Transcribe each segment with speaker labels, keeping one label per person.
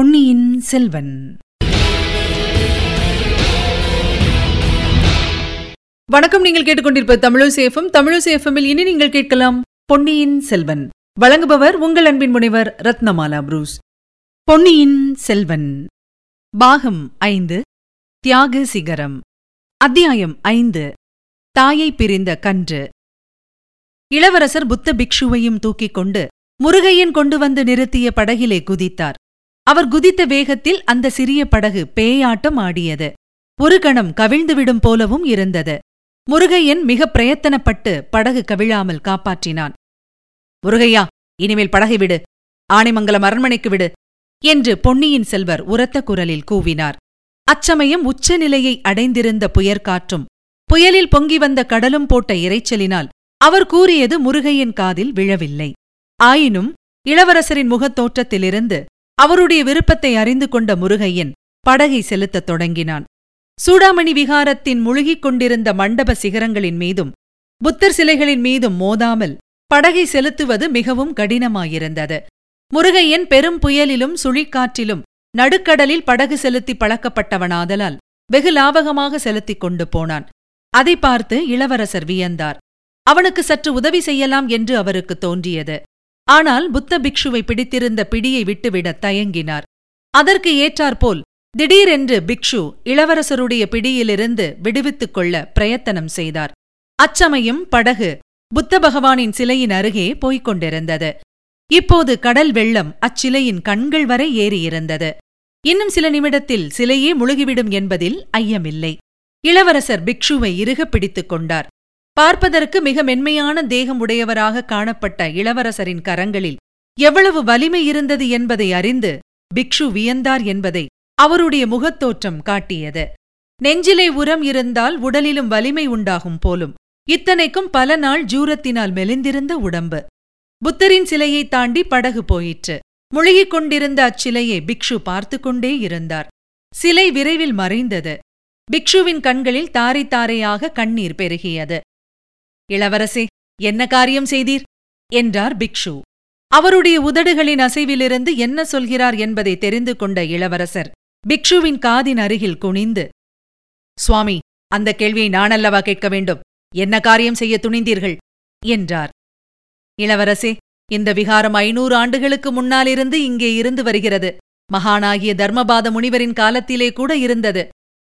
Speaker 1: பொன்னியின் செல்வன். வணக்கம் நீங்கள் கேட்டுக்கொண்டிருப்ப தமிழசேஃபம் தமிழசேஃபமில் இனி நீங்கள் கேட்கலாம் பொன்னியின் செல்வன். வழங்குபவர் உங்கள் அன்பின் முனைவர் ரத்னமாலா புரூஸ். பொன்னியின் செல்வன். பாகம் ஐந்து தியாக சிகரம். அத்தியாயம் ஐந்து தாயை பிரிந்த கன்று. இளவரசர் புத்த பிக்ஷுவையும் தூக்கிக் கொண்டு முருகையன் கொண்டு வந்து நிறுத்திய படகிலே குதித்தார். அவர் குதித்த வேகத்தில் அந்த சிறிய படகு பேயாட்டம் ஆடியது. ஒரு கணம் கவிழ்ந்துவிடும் போலவும் இருந்தது. முருகையன் மிக பிரயத்தனப்பட்டு படகு கவிழாமல் காப்பாற்றினான். முருகையா இனிமேல் படகை விடு. ஆனைமங்கலம் அரண்மனைக்கு விடு என்று பொன்னியின் செல்வர் உரத்த குரலில் கூவினார். அச்சமயம் உச்சநிலையை அடைந்திருந்த புயற்காற்றும் புயலில் பொங்கி வந்த கடலும் போட்ட இரைச்சலினால் அவர் கூறியது முருகையின் காதில் விழவில்லை. ஆயினும் இளவரசரின் முகத்தோற்றத்திலிருந்து அவருடைய விருப்பத்தை அறிந்து கொண்ட முருகையன் படகை செலுத்தத் தொடங்கினான். சூடாமணி விகாரத்தின் முழுகிக் கொண்டிருந்த மண்டப சிகரங்களின் மீதும் புத்தர் சிலைகளின் மீதும் மோதாமல் படகை செலுத்துவது மிகவும் கடினமாயிருந்தது. முருகையன் பெரும் புயலிலும் சுழிக்காற்றிலும் நடுக்கடலில் படகு செலுத்தி பழக்கப்பட்டவனாதலால் வெகு லாபகமாக செலுத்திக் கொண்டு போனான். அதை பார்த்து இளவரசர் வியந்தார். அவனுக்கு சற்று உதவி செய்யலாம் என்று அவருக்கு தோன்றியது. ஆனால் புத்த பிக்ஷுவை பிடித்திருந்த பிடியை விட்டுவிடத் தயங்கினார். அதற்கு ஏற்றாற்போல் திடீரென்று பிக்ஷு இளவரசருடைய பிடியிலிருந்து விடுவித்துக் கொள்ள பிரயத்தனம் செய்தார். அச்சமயம் படகு புத்த பகவானின் சிலையின் அருகே போய்க் கொண்டிருந்தது. இப்போது கடல் வெள்ளம் அச்சிலையின் கண்கள் வரை ஏறியிருந்தது. இன்னும் சில நிமிடத்தில் சிலையே முழுகிவிடும் என்பதில் ஐயமில்லை. இளவரசர் பிக்ஷுவை இறுகப் பிடித்துக் கொண்டார். பார்ப்பதற்கு மிக மென்மையான தேகம் உடையவராக காணப்பட்ட இளவரசரின் கரங்களில் எவ்வளவு வலிமை இருந்தது என்பதை அறிந்து பிக்ஷு வியந்தார் என்பதை அவருடைய முகத்தோற்றம் காட்டியது. நெஞ்சிலே உரம் இருந்தால் உடலிலும் வலிமை உண்டாகும் போலும் இத்தனைக்கும் பல நாள் ஜூரத்தினால் மெலிந்திருந்த உடம்பு. புத்தரின் சிலையை தாண்டி படகு போயிற்று. முழுகிக் கொண்டிருந்த அச்சிலையை பிக்ஷு பார்த்து கொண்டே இருந்தார். சிலை விரைவில் மறைந்தது. பிக்ஷுவின் கண்களில் தாரை தாரையாக கண்ணீர் பெருகியது. இளவரசே என்ன காரியம் செய்தீர்? என்றார் பிக்ஷு. அவருடைய உதடுகளின் அசைவிலிருந்து என்ன சொல்கிறார் என்பதை தெரிந்து கொண்ட இளவரசர் பிக்ஷுவின் காதின் அருகில் குனிந்து சுவாமி அந்த கேள்வியை நானல்லவா கேட்க வேண்டும்? என்ன காரியம் செய்ய துணிந்தீர்கள்? என்றார். இளவரசே இந்த விகாரம் ஐநூறு ஆண்டுகளுக்கு முன்னாலிருந்து இங்கே இருந்து வருகிறது. மகானாகிய தர்மபாத முனிவரின் காலத்திலே கூட இருந்தது.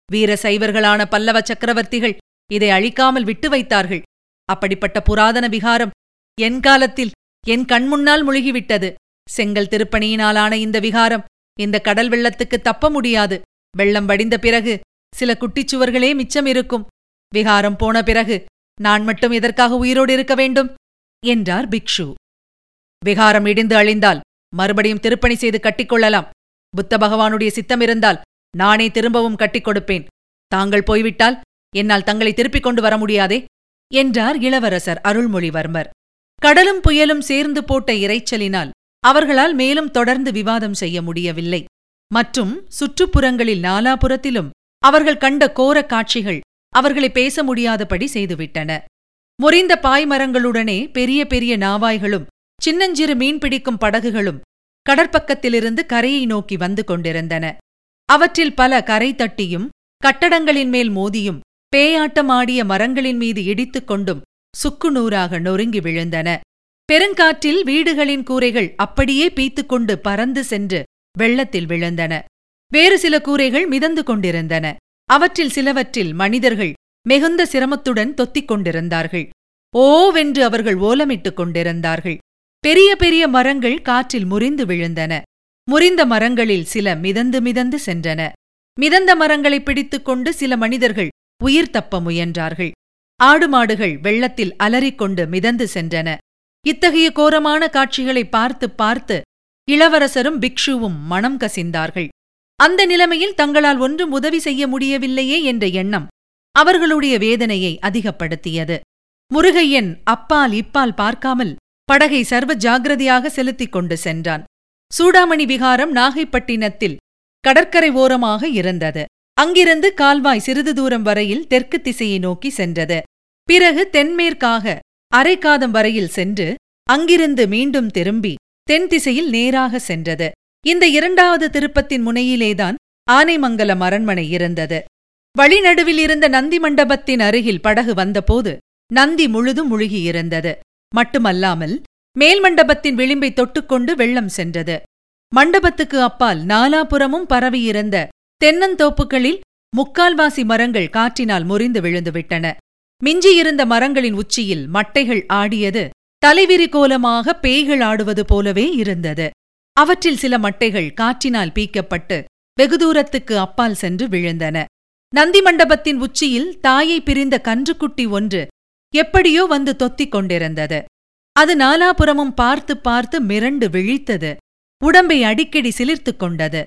Speaker 1: வீர சைவர்களான பல்லவ சக்கரவர்த்திகள் இதை அழிக்காமல் விட்டு வைத்தார்கள். அப்படிப்பட்ட புராதன விகாரம் என் காலத்தில் என் கண்முன்னால் முழுகிவிட்டது. செங்கல் திருப்பணியினாலான இந்த விகாரம் இந்த கடல் வெள்ளத்துக்கு தப்ப முடியாது. வெள்ளம் வடிந்த பிறகு சில குட்டிச்சுவர்களே மிச்சம் இருக்கும். விகாரம் போன பிறகு நான் மட்டும் எதற்காக உயிரோடு இருக்க வேண்டும்? என்றார் பிக்ஷு. விகாரம் இடிந்து அழிந்தால் மறுபடியும் திருப்பணி செய்து கட்டிக்கொள்ளலாம் புத்த பகவானுடைய சித்தம் இருந்தால் நானே திரும்பவும் கட்டிக் கொடுப்பேன். தாங்கள் போய்விட்டால் என்னால் தங்களை திருப்பிக் கொண்டு வர முடியாதே. என்றார் இளவரசர் அருள்மொழிவர்மர். கடலும் புயலும் சேர்ந்து போட்ட இரைச்சலினால் அவர்களால் மேலும் தொடர்ந்து விவாதம் செய்ய முடியவில்லை. மற்றும் சுற்றுப்புறங்களில் நாலாபுரத்திலும் அவர்கள் கண்ட கோரக் காட்சிகள் அவர்களை பேச முடியாதபடி செய்துவிட்டன. முறிந்த பாய்மரங்களுடனே பெரிய பெரிய நாவாய்களும் சின்னஞ்சிறு மீன் பிடிக்கும் படகுகளும் கடற்பக்கத்திலிருந்து கரையை நோக்கி வந்து கொண்டிருந்தன. அவற்றில் பல கரை தட்டியும் கட்டடங்களின் மேல் மோதியும் பேயாட்டமாடிய மரங்களின் மீது இடித்துக் கொண்டும் சுக்குநூறாக நொறுங்கி விழுந்தன. பெருங்காற்றில் வீடுகளின் கூரைகள் அப்படியே பீத்துக்கொண்டு பறந்து சென்று வெள்ளத்தில் விழுந்தன. வேறு சில கூரைகள் மிதந்து கொண்டிருந்தன. அவற்றில் சிலவற்றில் மனிதர்கள் மிகுந்த சிரமத்துடன் தொத்திக் கொண்டிருந்தார்கள். ஓவென்று அவர்கள் ஓலமிட்டுக் கொண்டிருந்தார்கள். பெரிய பெரிய மரங்கள் காற்றில் முறிந்து விழுந்தன. முறிந்த மரங்களில் சில மிதந்து மிதந்து சென்றன. மிதந்த மரங்களை பிடித்துக் கொண்டு சில மனிதர்கள் உயிர் தப்ப முயன்றார்கள். ஆடு மாடுகள் வெள்ளத்தில் அலறிக்கொண்டு மிதந்து சென்றன. இத்தகைய கோரமான காட்சிகளை பார்த்து பார்த்து இளவரசரும் பிக்ஷுவும் மனம் கசிந்தார்கள். அந்த நிலைமையில் தங்களால் ஒன்றும் உதவி செய்ய முடியவில்லையே என்ற எண்ணம் அவர்களுடைய வேதனையை அதிகப்படுத்தியது. முருகையன் அப்பால் இப்பால் பார்க்காமல் படகை சர்வ ஜாகிரதையாக செலுத்திக் கொண்டு சென்றான். சூடாமணி விகாரம் நாகைப்பட்டினத்தில் கடற்கரை ஓரமாக இருந்தது. அங்கிருந்து கால்வாய் சிறிது தூரம் வரையில் தெற்கு திசையை நோக்கி சென்றது. பிறகு தென்மேற்காக அரைக்காதம் வரையில் சென்று அங்கிருந்து மீண்டும் திரும்பி தென் திசையில் நேராக சென்றது. இந்த இரண்டாவது திருப்பத்தின் முனையிலேதான் ஆனைமங்கலம் அரண்மனை இருந்தது. வழிநடுவில் இருந்த நந்தி மண்டபத்தின் அருகில் படகு வந்தபோது நந்தி முழுதும் முழுகியிருந்தது. மட்டுமல்லாமல் மேல் மண்டபத்தின் விளிம்பை தொட்டுக்கொண்டு வெள்ளம் சென்றது. மண்டபத்துக்கு அப்பால் நாலாபுறமும் பரவியிருந்த தென்னந்தோப்புகளில் முக்கால்வாசி மரங்கள் காற்றினால் முறிந்து விழுந்துவிட்டன. மிஞ்சியிருந்த மரங்களின் உச்சியில் மட்டைகள் ஆடியது தலைவிரி கோலமாக பேய்கள் ஆடுவது போலவே இருந்தது. அவற்றில் சில மட்டைகள் காற்றினால் பீக்கப்பட்டு வெகு தூரத்துக்கு அப்பால் சென்று விழுந்தன. நந்தி மண்டபத்தின் உச்சியில் தாயை பிரிந்த கன்றுக்குட்டி ஒன்று எப்படியோ வந்து தொத்திக் கொண்டிருந்தது. அது நாலாபுறமும் பார்த்து பார்த்து மிரண்டு விழித்தது. உடம்பை அடிக்கடி சிலிர்த்துக் கொண்டது.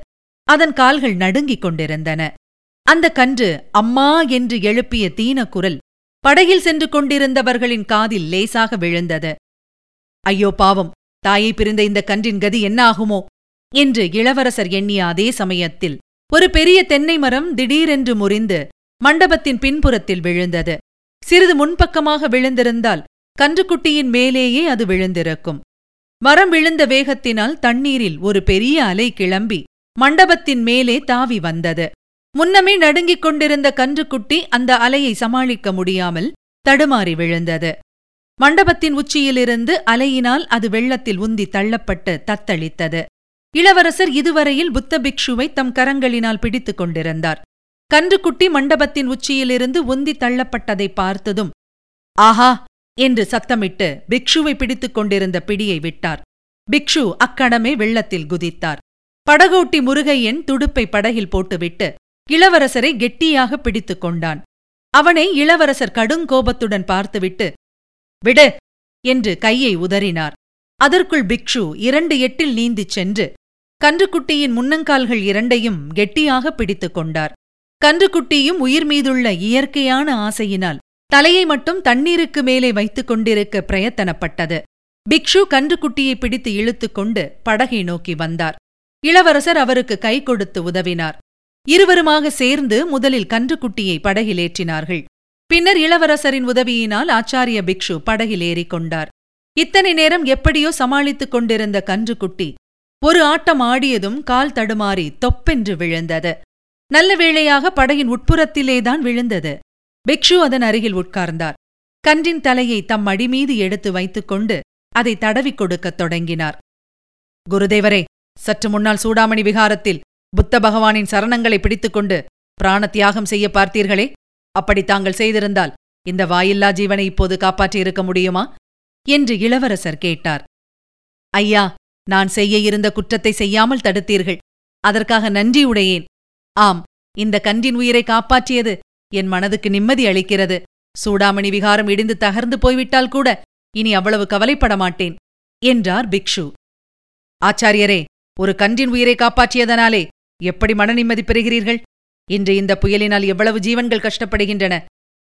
Speaker 1: அதன் கால்கள் நடுங்கிக் கொண்டிருந்தன. அந்த கன்று அம்மா என்று எழுப்பிய தீனக்குரல் குரல் படகில் சென்று கொண்டிருந்தவர்களின் காதில் லேசாக விழுந்தது. ஐயோ பாவம்! தாயை பிரிந்த இந்த கன்றின் கதி என்னாகுமோ? என்று இளவரசர் எண்ணிய அதே சமயத்தில் ஒரு பெரிய தென்னை மரம் திடீரென்று முறிந்து மண்டபத்தின் பின்புறத்தில் விழுந்தது. சிறிது முன்பக்கமாக விழுந்திருந்தால் கன்றுக்குட்டியின் மேலேயே அது விழுந்திருக்கும். மரம் விழுந்த வேகத்தினால் தண்ணீரில் ஒரு பெரிய அலை கிளம்பி மண்டபத்தின் மேலே தாவி வந்தது. முன்னமே நடுங்கிக் கொண்டிருந்த கன்றுக்குட்டி அந்த அலையை சமாளிக்க முடியாமல் தடுமாறி விழுந்தது. மண்டபத்தின் உச்சியிலிருந்து அலையினால் அது வெள்ளத்தில் உந்தி தள்ளப்பட்டு தத்தளித்தது. இளவரசர் இதுவரையில் புத்த பிக்ஷுவை தம் கரங்களினால் பிடித்துக் கொண்டிருந்தார். கன்றுக்குட்டி மண்டபத்தின் உச்சியிலிருந்து உந்தி தள்ளப்பட்டதை பார்த்ததும் ஆஹா! என்று சத்தமிட்டு பிக்ஷுவை பிடித்துக் கொண்டிருந்த பிடியை விட்டார். பிக்ஷு அக்கணமே வெள்ளத்தில் குதித்தார். படகோட்டி முருகையன் துடுப்பை படகில் போட்டுவிட்டு இளவரசரை கெட்டியாக பிடித்துக் கொண்டான். அவனை இளவரசர் கடுங்கோபத்துடன் பார்த்துவிட்டு விடு என்று கையை உதறினார். அதற்குள் பிக்ஷு இரண்டு எட்டில் நீந்திச் சென்று கன்றுக்குட்டியின் முன்னங்கால்கள் இரண்டையும் கெட்டியாக பிடித்துக் கொண்டார். கன்றுக்குட்டியும் உயிர் மீதுள்ள இயற்கையான ஆசையினால் தலையை மட்டும் தண்ணீருக்கு மேலே வைத்துக் கொண்டிருக்க பிரயத்தனப்பட்டது. பிக்ஷு கன்றுக்குட்டியை பிடித்து இழுத்துக்கொண்டு படகை நோக்கி வந்தார். இளவரசர் அவருக்கு கை கொடுத்து உதவினார். இருவருமாக சேர்ந்து முதலில் கன்றுக்குட்டியை படகிலேற்றினார்கள். பின்னர் இளவரசரின் உதவியினால் ஆச்சாரிய பிக்ஷு படகில் ஏறிக்கொண்டார் இத்தனை நேரம் எப்படியோ சமாளித்துக் கொண்டிருந்த கன்றுக்குட்டி ஒரு ஆட்டம் ஆடியதும் கால் தடுமாறி தொப்பென்று விழுந்தது. நல்ல வேளையாக படகின் உட்புறத்திலேதான் விழுந்தது. பிக்ஷு அதன் அருகில் உட்கார்ந்தார். கன்றின் தலையை தம் அடிமீது எடுத்து வைத்துக்கொண்டு அதை தடவிக் கொடுக்கத் தொடங்கினார். குருதேவரே சற்று முன்னால் சூடாமணி விகாரத்தில் புத்த பகவானின் சரணங்களை பிடித்துக்கொண்டு பிராண தியாகம் செய்ய பார்த்தீர்களே? அப்படி தாங்கள் செய்திருந்தால் இந்த வாயில்லா ஜீவனை இப்போது காப்பாற்றியிருக்க முடியுமா? என்று இளவரசர் கேட்டார். ஐயா நான் செய்ய இருந்த குற்றத்தை செய்யாமல் தடுத்தீர்கள். அதற்காக நன்றி உடையேன். ஆம் இந்த கன்றின் உயிரை காப்பாற்றியது என் மனதுக்கு நிம்மதி அளிக்கிறது. சூடாமணி விகாரம் இடிந்து தகர்ந்து போய்விட்டால் கூட இனி அவ்வளவு கவலைப்பட மாட்டேன் என்றார் பிக்ஷு. ஆச்சாரியரே ஒரு கன்றின் உயிரை காப்பாற்றியதனாலே எப்படி மன நிம்மதி பெறுகிறீர்கள்? இன்று இந்த புயலினால் எவ்வளவு ஜீவன்கள் கஷ்டப்படுகின்றன.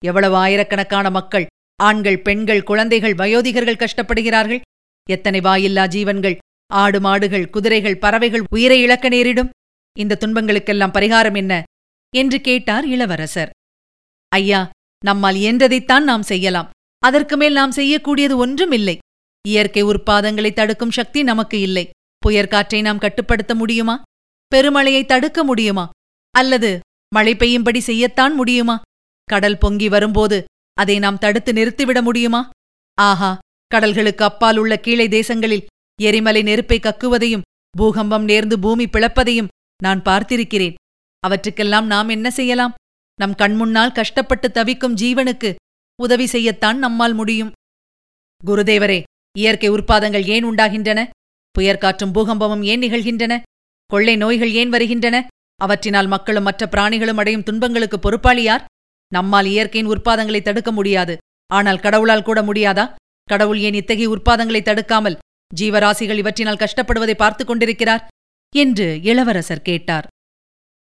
Speaker 1: எவ்வளவு ஆயிரக்கணக்கான மக்கள் ஆண்கள் பெண்கள் குழந்தைகள் வயோதிகர்கள் கஷ்டப்படுகிறார்கள்? எத்தனை வாயில்லா ஜீவன்கள் ஆடு மாடுகள் குதிரைகள் பறவைகள் உயிரை இழக்க நேரிடும்? இந்த துன்பங்களுக்கெல்லாம் பரிகாரம் என்ன? என்று கேட்டார் இளவரசர். ஐயா நம்மால் இயன்றதைத்தான் நாம் செய்யலாம். அதற்கு மேல் நாம் செய்யக்கூடியது ஒன்றும் இல்லை இயற்கை உற்பாதங்களை தடுக்கும் சக்தி நமக்கு இல்லை. புயற்காற்றை நாம் கட்டுப்படுத்த முடியுமா? பெருமழையை தடுக்க முடியுமா? அல்லது மழை பெய்யும்படி செய்யத்தான் முடியுமா? கடல் பொங்கி வரும்போது அதை நாம் தடுத்து நிறுத்திவிட முடியுமா? ஆஹா கடல்களுக்கு அப்பால் உள்ள கீழே தேசங்களில் எரிமலை நெருப்பை கக்குவதையும் பூகம்பம் நேர்ந்து பூமி பிளப்பதையும் நான் பார்த்திருக்கிறேன். அவற்றுக்கெல்லாம் நாம் என்ன செய்யலாம்? நம் கண்முன்னால் கஷ்டப்பட்டு தவிக்கும் ஜீவனுக்கு உதவி செய்யத்தான் நம்மால் முடியும். குருதேவரே இயற்கை உற்பாதங்கள் ஏன் உண்டாகின்றன? புயற்காற்றும் பூகம்பமும் ஏன் நிகழ்கின்றன? கொள்ளை நோய்கள் ஏன் வருகின்றன? அவற்றினால் மக்களும் மற்ற பிராணிகளும் அடையும் துன்பங்களுக்கு பொறுப்பாளி யார்? நம்மால் இயற்கையின் உற்பாதங்களை தடுக்க முடியாது. ஆனால் கடவுளால் கூட முடியாதா? கடவுள் ஏன் இத்தகைய உற்பாதங்களை தடுக்காமல் ஜீவராசிகள் இவற்றினால் கஷ்டப்படுவதை பார்த்துக் கொண்டிருக்கிறார்? என்று இளவரசர் கேட்டார்.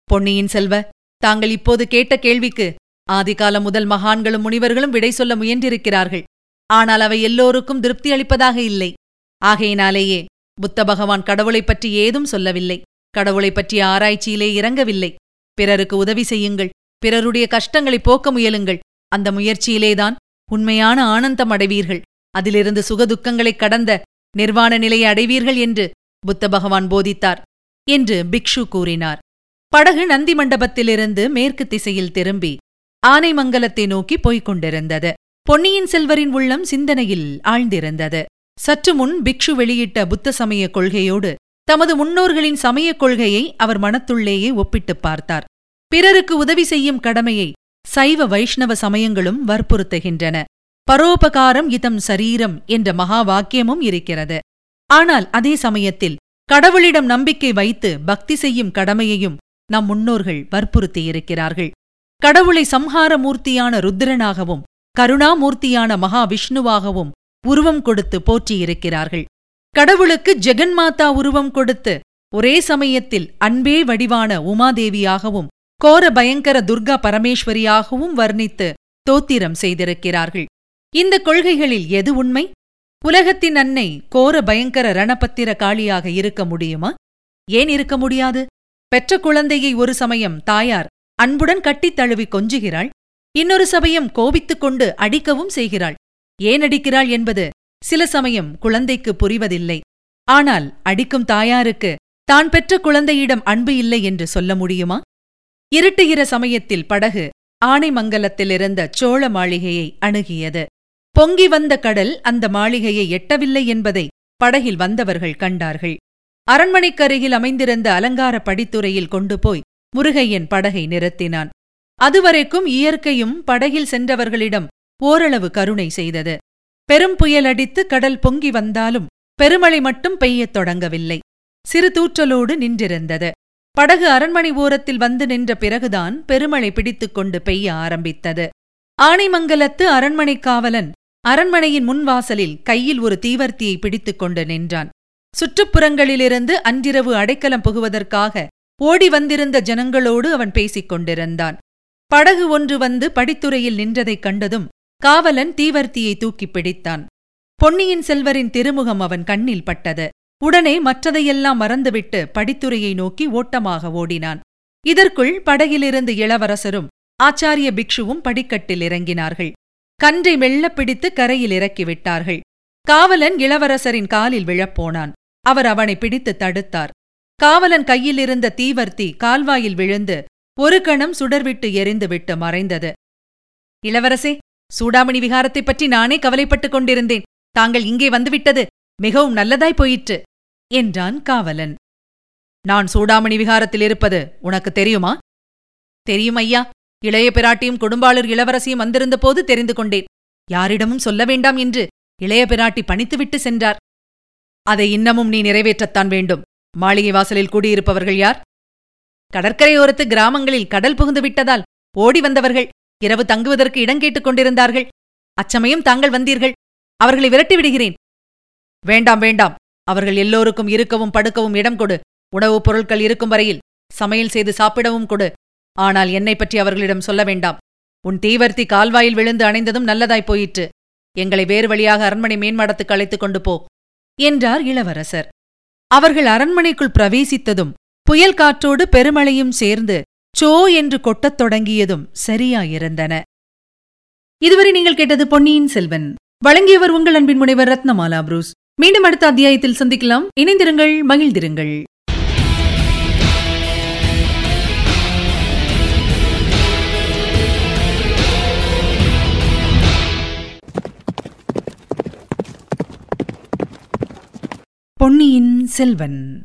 Speaker 1: பொன்னியின் செல்வ தாங்கள் இப்போது கேட்ட கேள்விக்கு ஆதிகால முதல் மகான்களும் முனிவர்களும் விடை சொல்ல முயன்றிருக்கிறார்கள். ஆனால் அவை எல்லோருக்கும் திருப்தி அளிப்பதாக இல்லை. ஆகையினாலேயே புத்த பகவான் கடவுளைப் பற்றி ஏதும் சொல்லவில்லை. கடவுளைப் பற்றிய ஆராய்ச்சியிலே இறங்கவில்லை. பிறருக்கு உதவி செய்யுங்கள். பிறருடைய கஷ்டங்களை போக்க முயலுங்கள். அந்த முயற்சியிலேதான் உண்மையான ஆனந்தம் அடைவீர்கள். அதிலிருந்து சுகதுக்கங்களைக் கடந்த நிர்வாண நிலையை அடைவீர்கள் என்று புத்த பகவான் போதித்தார். என்று பிக்ஷு கூறினார். படகு நந்தி மண்டபத்திலிருந்து மேற்கு திசையில் திரும்பி ஆனைமங்கலத்தை நோக்கி போய்க் கொண்டிருந்தது. பொன்னியின் செல்வரின் உள்ளம் சிந்தனையில் ஆழ்ந்திருந்தது. சற்று முன் பிக்ஷு வெளியிட்ட புத்த சமய கொள்கையோடு தமது முன்னோர்களின் சமயக் கொள்கையை அவர் மனத்துள்ளேயே ஒப்பிட்டுப் பார்த்தார். பிறருக்கு உதவி செய்யும் கடமையை சைவ வைஷ்ணவ சமயங்களும் வற்புறுத்துகின்றன. பரோபகாரம் இதம் சரீரம் என்ற மகா வாக்கியமும் இருக்கிறது. ஆனால் அதே சமயத்தில் கடவுளிடம் நம்பிக்கை வைத்து பக்தி செய்யும் கடமையையும் நம் முன்னோர்கள் வற்புறுத்தியிருக்கிறார்கள். கடவுளை சம்ஹார மூர்த்தியான ருத்ரனாகவும் கருணாமூர்த்தியான மகாவிஷ்ணுவாகவும் உருவம் கொடுத்து போற்றியிருக்கிறார்கள். கடவுளுக்கு ஜெகன்மாதா உருவம் கொடுத்து ஒரே சமயத்தில் அன்பே வடிவான உமாதேவியாகவும் கோர பயங்கர துர்கா பரமேஸ்வரியாகவும் வர்ணித்து தோத்திரம் செய்திருக்கிறார்கள். இந்த கொள்கைகளில் எது உண்மை? உலகத்தின் அன்னை கோர பயங்கர ரணபத்திர காளியாக இருக்க முடியுமா? ஏன் இருக்க முடியாது? பெற்ற குழந்தையை ஒரு சமயம் தாயார் அன்புடன் கட்டித் தழுவி கொஞ்சுகிறாள் இன்னொரு சமயம் கோபித்துக் கொண்டு அடிக்கவும் செய்கிறாள். ஏன் அடிக்கிறாள் என்பது சில சமயம் குழந்தைக்கு புரிவதில்லை. ஆனால் அடிக்கும் தாயாருக்கு தான் பெற்ற குழந்தையிடம் அன்பு இல்லை என்று சொல்ல முடியுமா? இருட்டுகிற சமயத்தில் படகு ஆனைமங்கலத்திலிருந்த சோழ மாளிகையை அணுகியது. பொங்கி வந்த கடல் அந்த மாளிகையை எட்டவில்லை என்பதை படகில் வந்தவர்கள் கண்டார்கள். அரண்மனைக்கருகில் அமைந்திருந்த அலங்கார படித்துறையில் கொண்டு போய் முருகையன் படகை நிறுத்தினான். அதுவரைக்கும் இயற்கையும் படகில் சென்றவர்களிடம் ஓரளவு கருணை செய்தது. பெரும் புயல் அடித்து கடல் பொங்கி வந்தாலும் பெருமழை மட்டும் பெய்யத் தொடங்கவில்லை. சிறு தூற்றலோடு நின்றிருந்தது. படகு அரண்மனை ஓரத்தில் வந்து நின்ற பிறகுதான் பெருமழை பிடித்துக் கொண்டு பெய்ய ஆரம்பித்தது. ஆனைமங்கலத்து அரண்மனை காவலன் அரண்மனையின் முன்வாசலில் கையில் ஒரு தீவர்த்தியை பிடித்துக் கொண்டு நின்றான். சுற்றுப்புறங்களிலிருந்து அன்றிரவு அடைக்கலம் புகுவதற்காக ஓடி வந்திருந்த ஜனங்களோடு அவன் பேசிக் கொண்டிருந்தான். படகு ஒன்று வந்து படித்துறையில் நின்றதைக் கண்டதும் காவலன் தீவர்த்தியை தூக்கிப் பிடித்தான். பொன்னியின் செல்வரின் திருமுகம் அவன் கண்ணில் பட்டது. உடனே மற்றதையெல்லாம் மறந்துவிட்டு படித்துறையை நோக்கி ஓட்டமாக ஓடினான். இதற்குள் படகிலிருந்து இளவரசரும் ஆச்சாரிய பிக்ஷுவும் படிக்கட்டில் இறங்கினார்கள். கன்றை மெல்லப் பிடித்து கரையில் இறக்கிவிட்டார்கள் காவலன் இளவரசரின் காலில் விழப்போனான். அவர் அவனை பிடித்து தடுத்தார். காவலன் கையிலிருந்த தீவர்த்தி கால்வாயில் விழுந்து ஒரு கணம் சுடர்விட்டு எரிந்துவிட்டு மறைந்தது. இளவரசே சூடாமணி விகாரத்தைப் பற்றி நானே கவலைப்பட்டுக் கொண்டிருந்தேன். தாங்கள் இங்கே வந்துவிட்டது மிகவும் நல்லதாய் போயிற்று என்றான் காவலன். நான் சூடாமணி விகாரத்தில் இருப்பது உனக்கு தெரியுமா? தெரியும் ஐயா. இளைய பிராட்டியும் கொடும்பாளூர் இளவரசியும் வந்திருந்த போது தெரிந்து கொண்டேன். யாரிடமும் சொல்ல வேண்டாம் என்று இளைய பிராட்டி பணித்துவிட்டு சென்றார். அதை இன்னமும் நீ நிறைவேற்றத்தான் வேண்டும். மாளிகை வாசலில் கூடியிருப்பவர்கள் யார்? கடற்கரையோரத்து கிராமங்களில் கடல் புகுந்து விட்டதால் ஓடி வந்தவர்கள். இரவு தங்குவதற்கு இடம் கேட்டுக் கொண்டிருந்தார்கள். அச்சமயம் தாங்கள் வந்தீர்கள். அவர்களை விரட்டி விடுகிறேன். வேண்டாம் வேண்டாம். அவர்கள் எல்லோருக்கும் இருக்கவும் படுக்கவும் இடம் கொடு. உணவுப் பொருட்கள் இருக்கும் வரையில் சமையல் செய்து சாப்பிடவும் கொடு. ஆனால் என்னை பற்றி அவர்களிடம் சொல்ல வேண்டாம். உன் தீவர்த்தி கால்வாயில் விழுந்து அணைந்ததும் நல்லதாய் போயிற்று. எங்களை வேறு வழியாக அரண்மனை மேன்மாடத்துக்கு அழைத்துக் கொண்டு போ என்றார் இளவரசர். அவர்கள் அரண்மனைக்குள் பிரவேசித்ததும் புயல் காற்றோடு பெருமழையும் சேர்ந்து சோ என்று கொட்டத் தொடங்கியதும் சரியாயிருந்தன. இதுவரை நீங்கள் கேட்டது பொன்னியின் செல்வன். வழங்கியவர் உங்கள் அன்பின் முனைவர் ரத்னமாலா புரூஸ். மீண்டும் அடுத்த அத்தியாயத்தில் சந்திக்கலாம். இணைந்திருங்கள் மகிழ்ந்திருங்கள். பொன்னியின் செல்வன்.